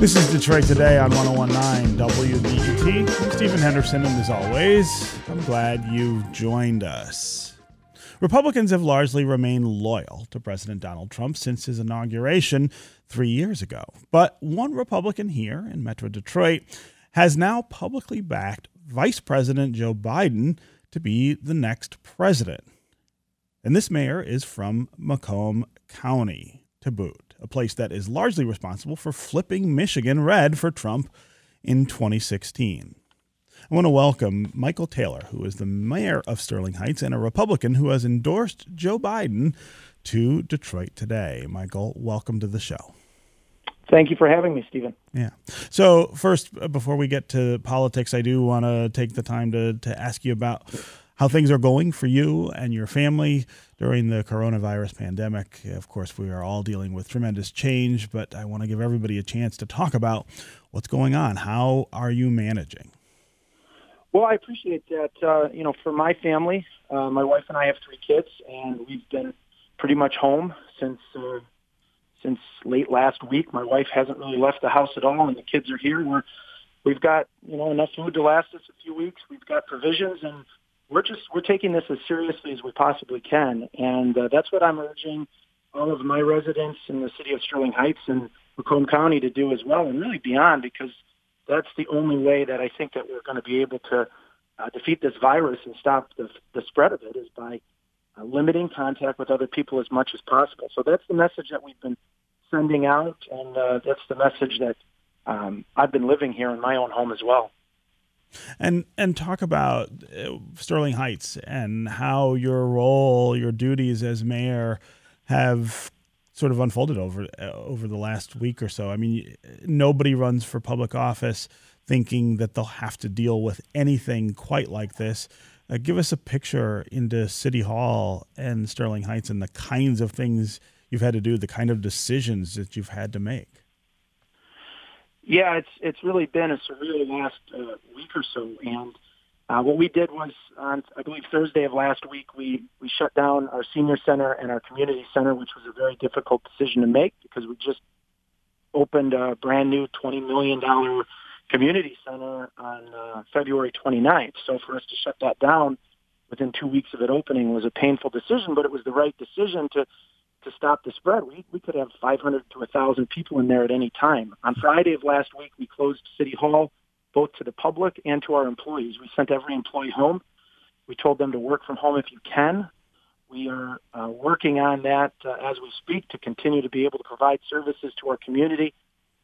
This is Detroit Today on 1019 WDET. Stephen Henderson, and as always, I'm glad you've joined us. Republicans have largely remained loyal to President Donald Trump since his inauguration three years ago. But one Republican here in Metro Detroit has now publicly backed Vice President Joe Biden to be the next president. And this mayor is from Macomb County to boot a place that is largely responsible for flipping Michigan red for Trump in 2016. I want to welcome Michael Taylor, who is the mayor of Sterling Heights and a Republican who has endorsed Joe Biden to Detroit today. Michael, welcome to the show. Thank you for having me, Stephen. Yeah. So, first, uh, before we get to politics, I do want to take the time to, to ask you about how things are going for you and your family during the coronavirus pandemic. Of course, we are all dealing with tremendous change, but I want to give everybody a chance to talk about what's going on. How are you managing? Well, I appreciate that. Uh, you know, for my family, uh, my wife and I have three kids, and we've been pretty much home since uh, since late last week. My wife hasn't really left the house at all, and the kids are here. We're we've got you know enough food to last us a few weeks. We've got provisions, and we're just we're taking this as seriously as we possibly can, and uh, that's what I'm urging all of my residents in the city of Sterling Heights and Macomb County to do as well, and really beyond, because that's the only way that I think that we're going to be able to uh, defeat this virus and stop the, the spread of it is by uh, limiting contact with other people as much as possible. So that's the message that we've been sending out, and uh, that's the message that um, I've been living here in my own home as well and and talk about uh, Sterling Heights and how your role, your duties as mayor, have sort of unfolded over uh, over the last week or so. I mean, nobody runs for public office thinking that they'll have to deal with anything quite like this. Uh, give us a picture into City Hall and Sterling Heights and the kinds of things you've had to do, the kind of decisions that you've had to make. Yeah, it's it's really been a surreal last uh, week or so, and uh, what we did was on I believe Thursday of last week we we shut down our senior center and our community center, which was a very difficult decision to make because we just opened a brand new twenty million dollar community center on uh, February 29th. So for us to shut that down within two weeks of it opening was a painful decision, but it was the right decision to to stop the spread. We we could have 500 to 1,000 people in there at any time. On Friday of last week, we closed City Hall both to the public and to our employees. We sent every employee home. We told them to work from home if you can. We are uh, working on that uh, as we speak to continue to be able to provide services to our community.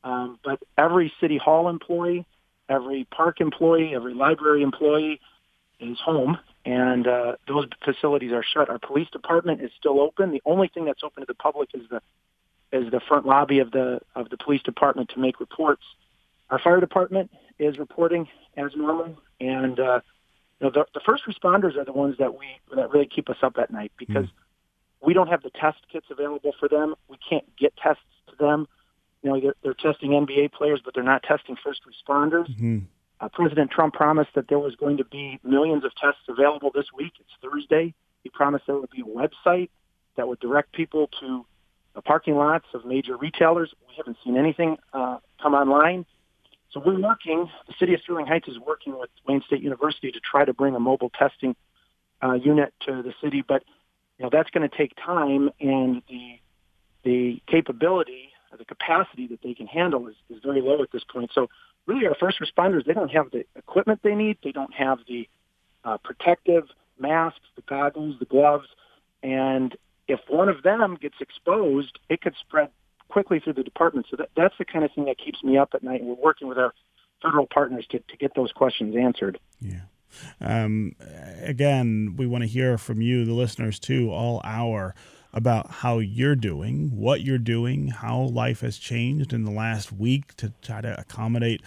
Um, but every City Hall employee, every park employee, every library employee is home and uh, those facilities are shut. Our police department is still open. The only thing that's open to the public is the is the front lobby of the of the police department to make reports. Our fire department is reporting as normal, and uh, you know, the, the first responders are the ones that we that really keep us up at night because mm. we don't have the test kits available for them. We can't get tests to them. You know, they're, they're testing NBA players, but they're not testing first responders. Mm-hmm. Uh, President Trump promised that there was going to be millions of tests available this week. It's Thursday. He promised there would be a website that would direct people to the parking lots of major retailers. We haven't seen anything uh, come online. So we're working, the city of Sterling Heights is working with Wayne State University to try to bring a mobile testing uh, unit to the city, but you know that's going to take time, and the the capability, the capacity that they can handle is, is very low at this point. So really our first responders, they don't have the equipment they need. They don't have the uh, protective masks, the goggles, the gloves. And if one of them gets exposed, it could spread quickly through the department. So that, that's the kind of thing that keeps me up at night. We're working with our federal partners to, to get those questions answered. Yeah. Um, again, we want to hear from you, the listeners, too, all hour about how you're doing, what you're doing, how life has changed in the last week to try to accommodate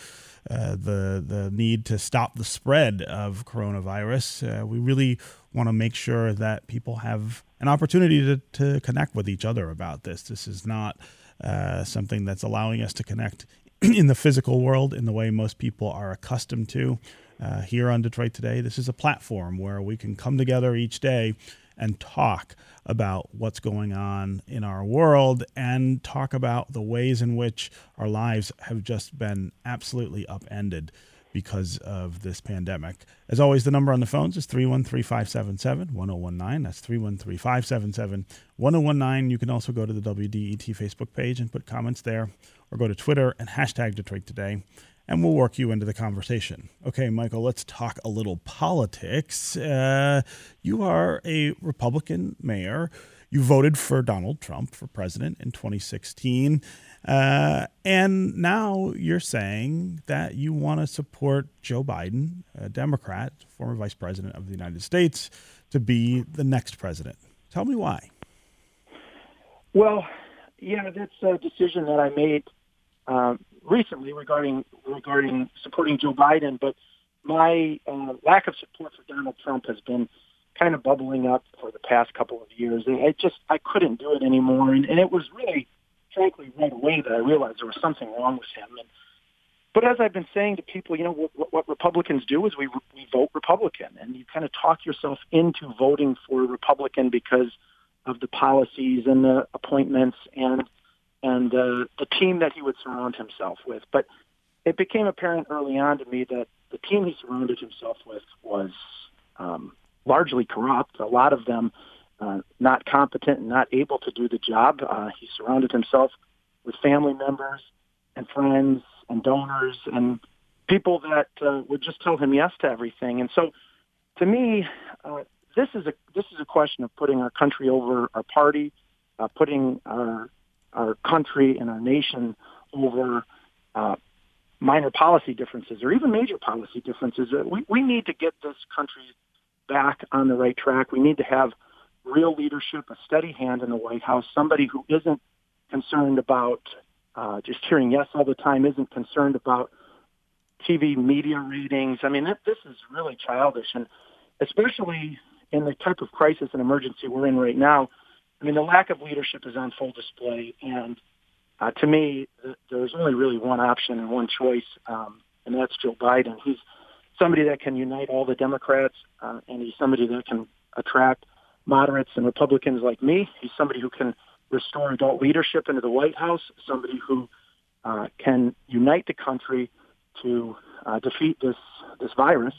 uh, the the need to stop the spread of coronavirus. Uh, we really want to make sure that people have an opportunity to, to connect with each other about this. This is not uh, something that's allowing us to connect in the physical world in the way most people are accustomed to. Uh, here on Detroit Today, this is a platform where we can come together each day and talk about what's going on in our world and talk about the ways in which our lives have just been absolutely upended because of this pandemic. As always, the number on the phones is 313 577 1019. That's 313 577 1019. You can also go to the WDET Facebook page and put comments there, or go to Twitter and hashtag Detroit Today, and we'll work you into the conversation. Okay, Michael, let's talk a little politics. Uh, you are a Republican mayor. You voted for Donald Trump for president in 2016. Uh, and now you're saying that you want to support Joe Biden, a Democrat, former vice president of the United States, to be the next president. Tell me why. Well, yeah, that's a decision that I made uh, recently regarding regarding supporting Joe Biden. But my uh, lack of support for Donald Trump has been kind of bubbling up for the past couple of years. I just I couldn't do it anymore, and, and it was really frankly right away that I realized there was something wrong with him. And, but as I've been saying to people, you know, what, what Republicans do is we, we vote Republican, and you kind of talk yourself into voting for a Republican because of the policies and the appointments and and uh, the team that he would surround himself with. But it became apparent early on to me that the team he surrounded himself with was um, largely corrupt. A lot of them uh, not competent and not able to do the job. Uh, he surrounded himself with family members and friends and donors and people that uh, would just tell him yes to everything. And so, to me, uh, this is a this is a question of putting our country over our party, uh, putting our our country and our nation over uh, minor policy differences or even major policy differences. Uh, we we need to get this country back on the right track. We need to have real leadership, a steady hand in the White House, somebody who isn't concerned about uh, just hearing yes all the time, isn't concerned about TV media ratings. I mean, this is really childish, and especially in the type of crisis and emergency we're in right now. I mean, the lack of leadership is on full display, and uh, to me, there's only really one option and one choice, um, and that's Joe Biden. He's somebody that can unite all the Democrats, uh, and he's somebody that can attract moderates and Republicans like me. He's somebody who can restore adult leadership into the White House, somebody who uh, can unite the country to uh, defeat this this virus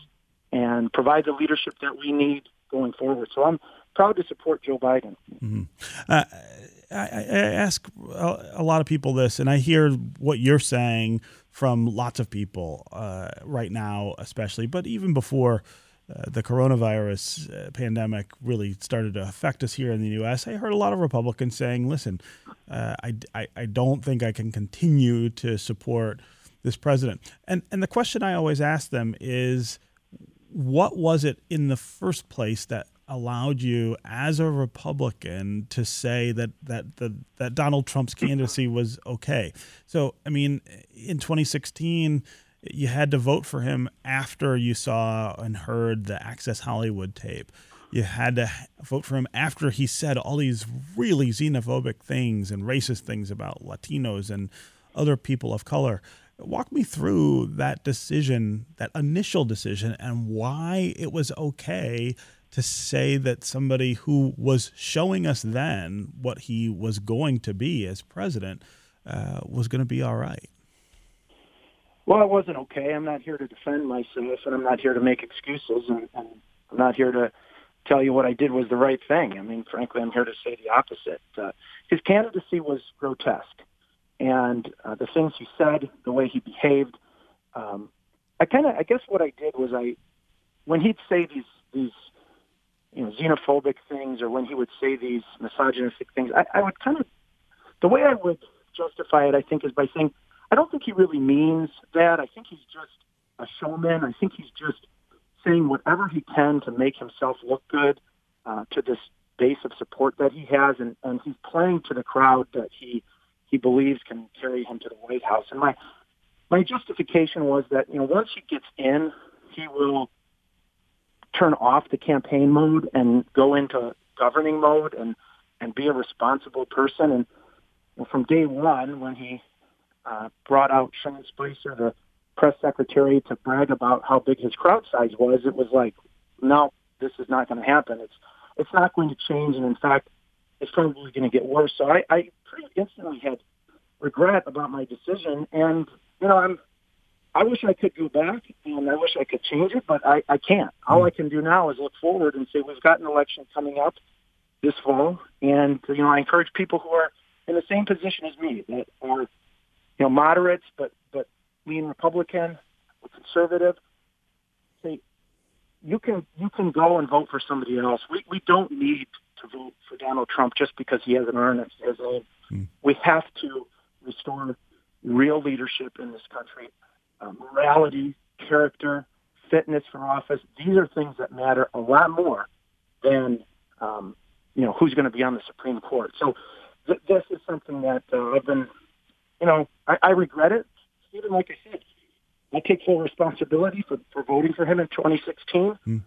and provide the leadership that we need going forward. So I'm proud to support Joe Biden. Mm-hmm. Uh, I, I, ask a lot of people this, and I hear what you're saying from lots of people uh, right now, especially, but even before uh, the coronavirus uh, pandemic really started to affect us here in the U.S., I heard a lot of Republicans saying, listen, uh, I, I, I, don't think I can continue to support this president. And, and the question I always ask them is, what was it in the first place that allowed you as a Republican to say that that the, that Donald Trump's candidacy was okay? So, I mean, in 2016, you had to vote for him after you saw and heard the Access Hollywood tape. You had to vote for him after he said all these really xenophobic things and racist things about Latinos and other people of color. Walk me through that decision, that initial decision, and why it was okay to say that somebody who was showing us then what he was going to be as president uh, was going to be all right. Well, it wasn't okay. I'm not here to defend myself, and I'm not here to make excuses, and, and I'm not here to tell you what I did was the right thing. I mean, frankly, I'm here to say the opposite. Uh, his candidacy was grotesque, and uh, the things he said, the way he behaved. Um, I kind of, I guess, what I did was I, when he'd say these these, you know, xenophobic things, or when he would say these misogynistic things, I, I would kind of, the way I would justify it, I think, is by saying I don't think he really means that. I think he's just a showman. I think he's just saying whatever he can to make himself look good uh, to this base of support that he has, and, and he's playing to the crowd that he he believes can carry him to the White House. And my my justification was that you know once he gets in, he will turn off the campaign mode and go into governing mode and and be a responsible person. And from day one, when he uh, brought out Sean Spicer, the press secretary, to brag about how big his crowd size was, it was like, no, this is not going to happen. It's it's not going to change, and in fact, it's probably going to get worse. So I, I pretty instantly had regret about my decision, and you know, I'm I wish I could go back and I wish I could change it, but I, I can't. All I can do now is look forward and say we've got an election coming up this fall, and you know I encourage people who are in the same position as me that are you know moderates but but lean Republican or conservative. Say you can you can go and vote for somebody else. We we don't need to vote for Donald Trump just because he has an to his name. Mm. We have to restore real leadership in this country uh, morality, character, fitness for office. These are things that matter a lot more than um, you know who's going to be on the Supreme Court. So th- this is something that uh, I've been, you know, I, I regret it. Even like I said, I take full responsibility for, for voting for him in 2016. Mm.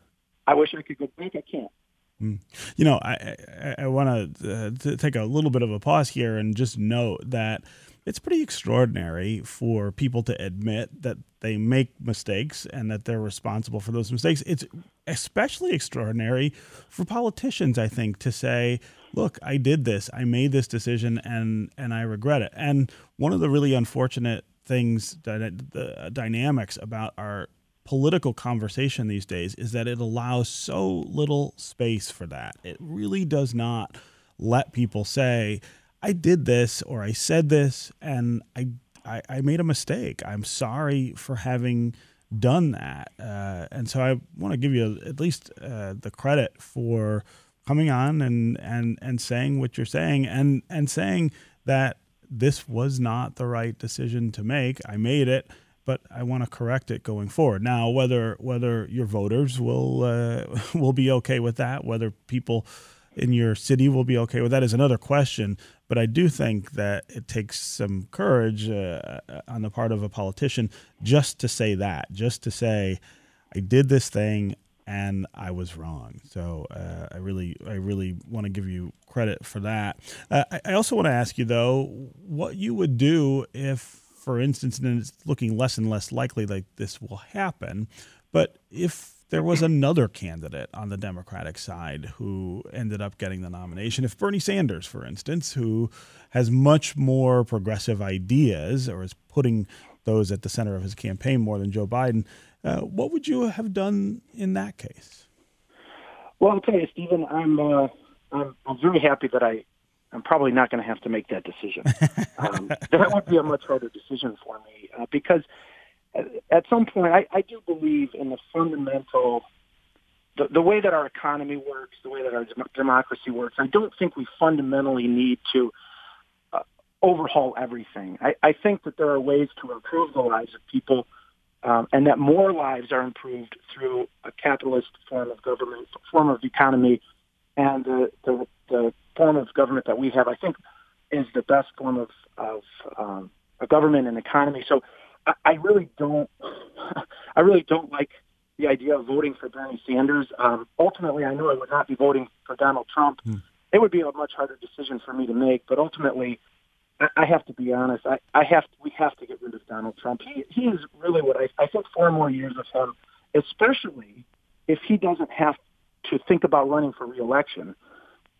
I wish I could go back. I can't. Hmm. You know, I I, I want uh, to take a little bit of a pause here and just note that it's pretty extraordinary for people to admit that they make mistakes and that they're responsible for those mistakes. It's especially extraordinary for politicians, I think, to say, "Look, I did this. I made this decision and and I regret it." And one of the really unfortunate things the dynamics about our political conversation these days is that it allows so little space for that. It really does not let people say, I did this or I said this and I, I, I made a mistake. I'm sorry for having done that. Uh, and so I want to give you at least uh, the credit for coming on and, and, and saying what you're saying and, and saying that this was not the right decision to make. I made it, but I want to correct it going forward. Now, whether whether your voters will uh, will be okay with that, whether people in your city will be okay with that is another question. But I do think that it takes some courage uh, on the part of a politician just to say that, just to say, I did this thing and I was wrong. So uh, I really, I really want to give you credit for that. Uh, I also want to ask you though, what you would do if, for instance, and it's looking less and less likely like this will happen, but if there was another candidate on the Democratic side who ended up getting the nomination. If Bernie Sanders, for instance, who has much more progressive ideas or is putting those at the center of his campaign more than Joe Biden, uh, what would you have done in that case? Well, I'll tell you, Stephen, I'm, uh, I'm, I'm very happy that I I'm probably not going to have to make that decision. Um, that would be a much harder decision for me uh, because at some point, I, I do believe in the fundamental, the, the way that our economy works, the way that our democracy works. I don't think we fundamentally need to uh, overhaul everything. I, I think that there are ways to improve the lives of people, um, and that more lives are improved through a capitalist form of government, form of economy, and the, the, the form of government that we have. I think is the best form of of um, a government and economy. So I, really don't. I really don't like the idea of voting for Bernie Sanders. Um, ultimately, I know I would not be voting for Donald Trump. Hmm. It would be a much harder decision for me to make. But ultimately, I, I have to be honest. I, I have. To, we have to get rid of Donald Trump. He he is really what I, I think. Four more years of him, especially if he doesn't have to think about running for reelection,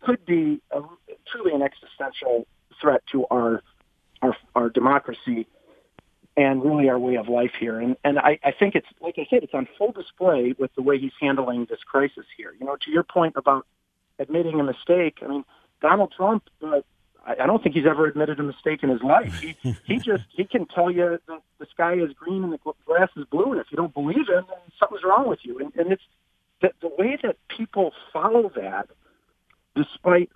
could be a, truly an existential threat to our our, our democracy and really our way of life here. And and I, I think it's like I said, it's on full display with the way he's handling this crisis here. You know, to your point about admitting a mistake. I mean, Donald Trump. Uh, I, I don't think he's ever admitted a mistake in his life. He he just he can tell you that the sky is green and the grass is blue, and if you don't believe him, then something's wrong with you. And, and it's the, the way that people follow that, despite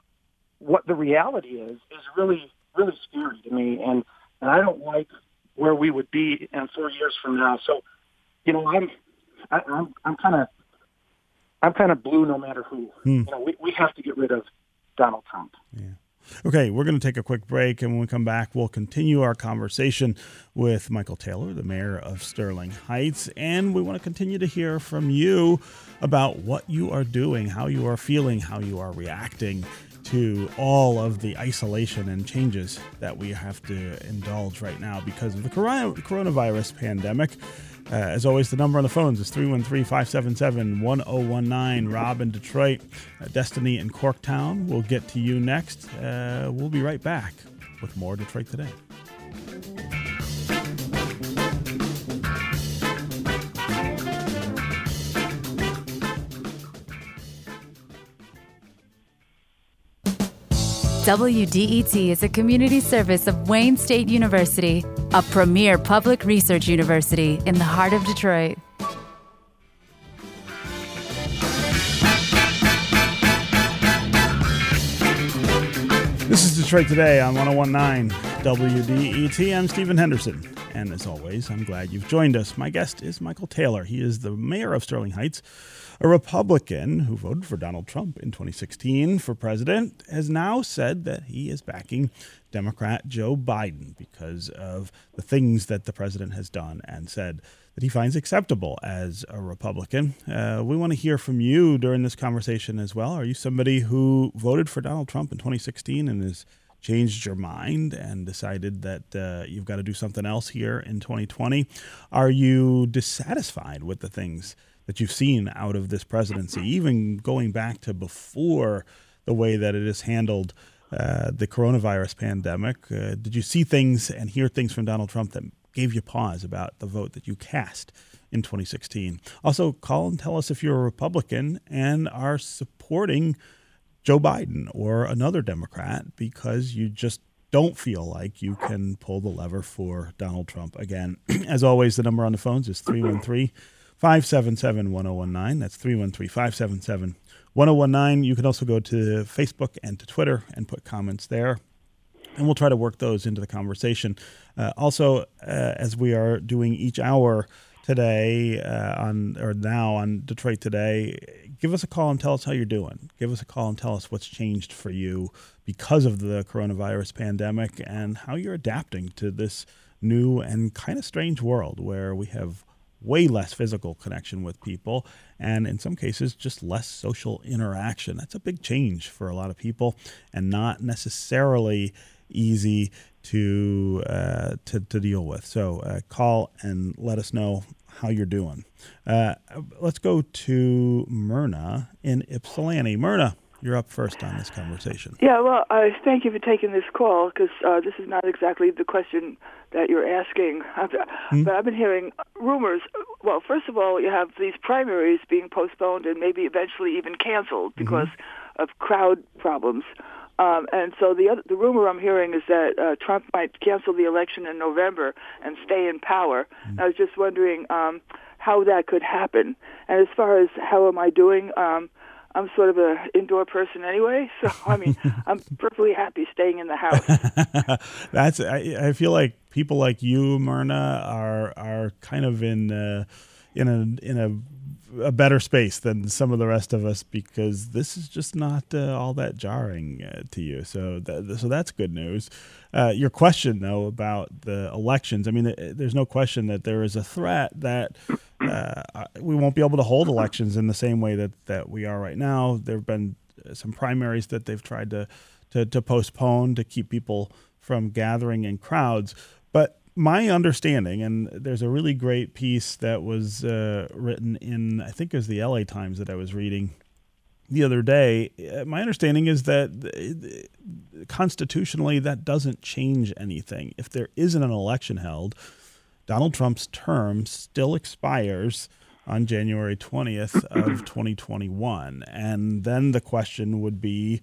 what the reality is, is really really scary to me. And and I don't like where we would be in four years from now. So, you know, I'm I, I'm I'm kind of I'm kind of blue no matter who. Hmm. You know, we we have to get rid of Donald Trump. Yeah. Okay, we're going to take a quick break, and when we come back, we'll continue our conversation with Michael Taylor, the mayor of Sterling Heights, and we want to continue to hear from you about what you are doing, how you are feeling, how you are reacting to all of the isolation and changes that we have to indulge right now because of the coronavirus pandemic. Uh, as always, the number on the phones is 313 577 1019. Rob in Detroit, uh, Destiny in Corktown. We'll get to you next. Uh, we'll be right back with more Detroit Today. WDET is a community service of Wayne State University, a premier public research university in the heart of Detroit. This is Detroit Today on 1019 WDET. I'm Stephen Henderson. And as always, I'm glad you've joined us. My guest is Michael Taylor. He is the mayor of Sterling Heights a Republican who voted for Donald Trump in 2016 for president has now said that he is backing Democrat Joe Biden because of the things that the president has done and said that he finds acceptable as a Republican. Uh, we want to hear from you during this conversation as well. Are you somebody who voted for Donald Trump in 2016 and has changed your mind and decided that uh, you've got to do something else here in 2020? Are you dissatisfied with the things that you've seen out of this presidency, even going back to before the way that it has handled uh, the coronavirus pandemic. Uh, did you see things and hear things from Donald Trump that gave you pause about the vote that you cast in 2016? Also, call and tell us if you're a Republican and are supporting Joe Biden or another Democrat because you just don't feel like you can pull the lever for Donald Trump again. As always, the number on the phones is 313- 577 1019. That's 313 577 1019. You can also go to Facebook and to Twitter and put comments there. And we'll try to work those into the conversation. Uh, also, uh, as we are doing each hour today uh, on or now on Detroit Today, give us a call and tell us how you're doing. Give us a call and tell us what's changed for you because of the coronavirus pandemic and how you're adapting to this new and kind of strange world where we have way less physical connection with people and in some cases just less social interaction. That's a big change for a lot of people and not necessarily easy to uh, to, to deal with. So uh, call and let us know how you're doing. Uh, let's go to myrna in ypsilanti. Myrna you're up first on this conversation. Yeah, well, uh, thank you for taking this call because uh, this is not exactly the question that you're asking. Mm-hmm. But I've been hearing rumors. Well, first of all, you have these primaries being postponed and maybe eventually even canceled mm-hmm. because mm-hmm. of crowd problems. Um, and so the other, the rumor I'm hearing is that uh, Trump might cancel the election in November and stay in power. Mm-hmm. I was just wondering um, how that could happen. And as far as how am I doing, um, I'm sort of an indoor person anyway, so I mean, I'm perfectly happy staying in the house. That's I, I feel like people like you, Myrna, are are kind of in uh, in a in a a better space than some of the rest of us because this is just not uh, all that jarring uh, to you. So, that, so that's good news. Uh, your question, though, about the elections. I mean, there's no question that there is a threat that uh, we won't be able to hold elections in the same way that that we are right now. There have been some primaries that they've tried to to, to postpone to keep people from gathering in crowds, but my understanding, and there's a really great piece that was uh, written in, I think it was the LA Times that I was reading the other day. Uh, my understanding is that constitutionally that doesn't change anything. If there isn't an election held, Donald Trump's term still expires on January 20th of 2021. And then the question would be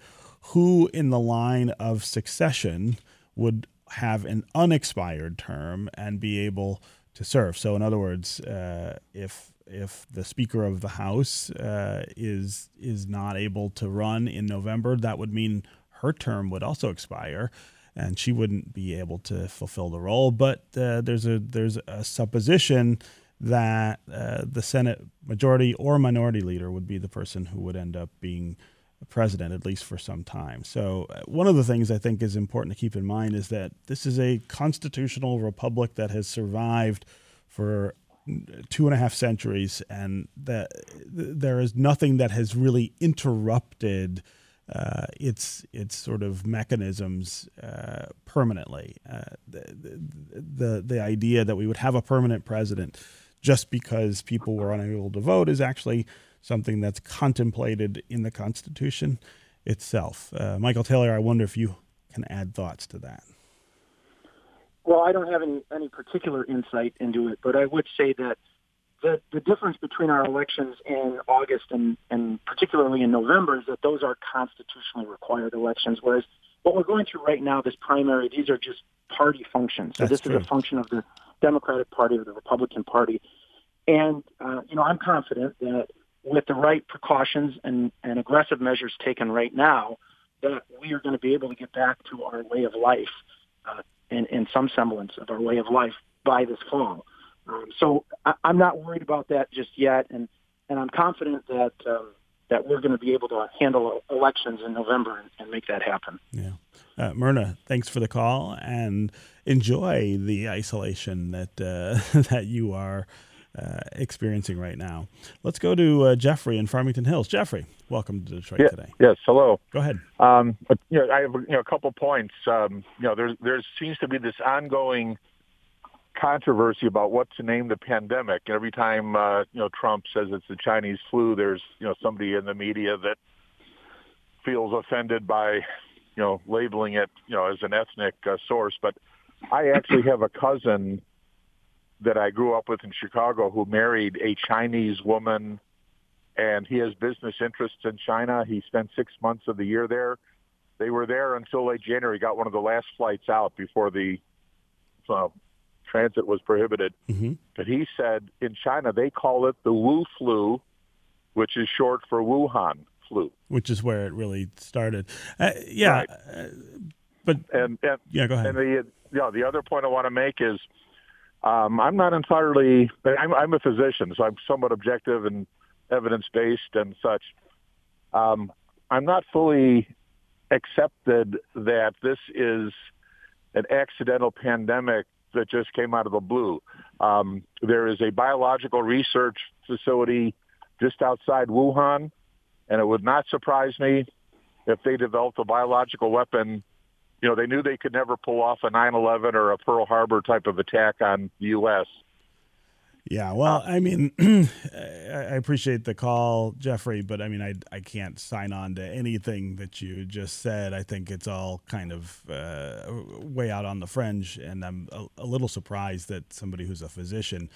who in the line of succession would have an unexpired term and be able to serve. So, in other words, uh, if if the Speaker of the House uh, is is not able to run in November, that would mean her term would also expire, and she wouldn't be able to fulfill the role. But uh, there's a there's a supposition that uh, the Senate majority or minority leader would be the person who would end up being president, at least for some time. So, uh, one of the things I think is important to keep in mind is that this is a constitutional republic that has survived for two and a half centuries, and that there is nothing that has really interrupted uh, its its sort of mechanisms uh, permanently. Uh, the, the the idea that we would have a permanent president just because people were unable to vote is actually something that's contemplated in the Constitution itself. Uh, Michael Taylor, I wonder if you can add thoughts to that. Well, I don't have any, any particular insight into it, but I would say that the, the difference between our elections in August and, and particularly in November is that those are constitutionally required elections, whereas what we're going through right now, this primary, these are just party functions. So That's this true. is a function of the Democratic Party or the Republican Party. And, uh, you know, I'm confident that with the right precautions and, and aggressive measures taken right now, that we are going to be able to get back to our way of life uh, in, in some semblance of our way of life by this fall. Um, so I, I'm not worried about that just yet, and, and I'm confident that um, that we're going to be able to handle elections in November and, and make that happen. Yeah. Uh, Myrna, thanks for the call and enjoy the isolation that uh, that you are uh, experiencing right now. Let's go to uh, Jeffrey in Farmington Hills. Jeffrey, welcome to Detroit Yeah, today. Yes, hello. Go ahead. Um, but, you know, I have you know a couple points. Um, you know, there there seems to be this ongoing controversy about what to name the pandemic. And Every time uh, you know Trump says it's the Chinese flu, there's you know somebody in the media that feels offended by you know labeling it you know as an ethnic uh, source. But I actually have a cousin that I grew up with in Chicago who married a Chinese woman and he has business interests in China. He spent six months of the year there. They were there until late January. Got one of the last flights out before the uh, transit was prohibited. Mm-hmm. But he said in China they call it the Wu flu, which is short for Wuhan flu. Which is where it really started. Uh, yeah. Right. Uh, but And, and yeah, go ahead. And the you know, the other point I want to make is um, I'm not entirely. I'm, I'm a physician, so I'm somewhat objective and evidence based and such. Um, I'm not fully accepted that this is an accidental pandemic that just came out of the blue. Um, there is a biological research facility just outside Wuhan, and it would not surprise me if they developed a biological weapon you know, they knew they could never pull off a 9/11 or a Pearl Harbor type of attack on the U.S. Yeah, well, I mean, I appreciate the call, Jeffrey, but I mean, I, I can't sign on to anything that you just said. I think it's all kind of uh, way out on the fringe, and I'm a, a little surprised that somebody who's a physician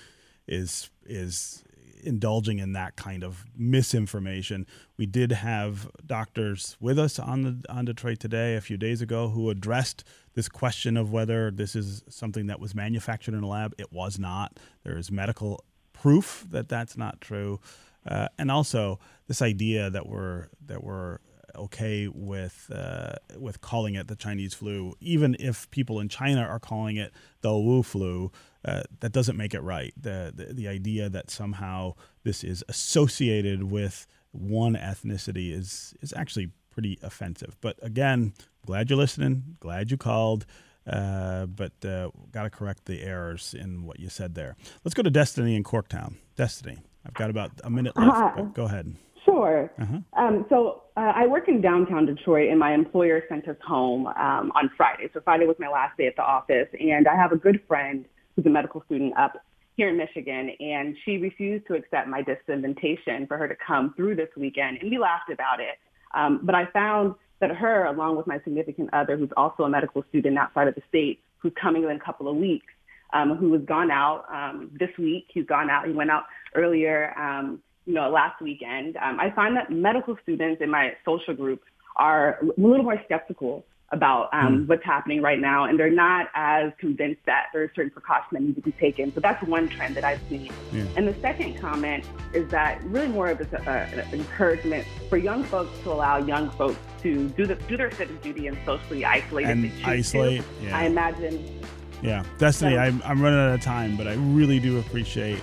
is is indulging in that kind of misinformation. We did have doctors with us on the on Detroit today a few days ago who addressed this question of whether this is something that was manufactured in a lab. It was not. There is medical proof that that's not true, uh, and also this idea that we're that we're okay with uh, with calling it the Chinese flu, even if people in China are calling it the Wu flu. Uh, that doesn't make it right. The, the the idea that somehow this is associated with one ethnicity is is actually pretty offensive. But again, glad you're listening. Glad you called. Uh, but uh, got to correct the errors in what you said there. Let's go to Destiny in Corktown. Destiny, I've got about a minute left. Go ahead. Sure. Uh-huh. Um, so uh, I work in downtown Detroit, and my employer sent us home um, on Friday. So Friday was my last day at the office, and I have a good friend who's a medical student up here in Michigan, and she refused to accept my invitation for her to come through this weekend, and we laughed about it. Um, but I found that her, along with my significant other, who's also a medical student outside of the state, who's coming in a couple of weeks, um, who has gone out um, this week. He's gone out. He went out earlier, um, you know, last weekend. Um, I find that medical students in my social group are a little more skeptical about um, what's happening right now, and they're not as convinced that there are certain precautions that need to be taken. So that's one trend that I've seen. Yeah. And the second comment is that really more of uh, encouragement for young folks to allow young folks to do the do their civic duty and socially isolate And isolate, yeah. I imagine Yeah, Destiny, So- I'm, I'm running out of time, but I really do appreciate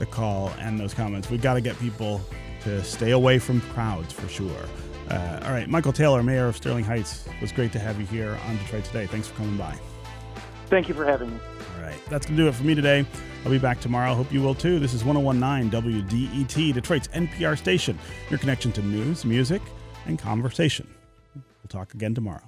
the call and those comments. We've got to get people to stay away from crowds for sure. Uh, all right, Michael Taylor, Mayor of Sterling Heights, it was great to have you here on Detroit Today. Thanks for coming by. Thank you for having me. All right, that's going to do it for me today. I'll be back tomorrow. Hope you will too. This is 1019 WDET, Detroit's NPR station, your connection to news, music, and conversation. We'll talk again tomorrow.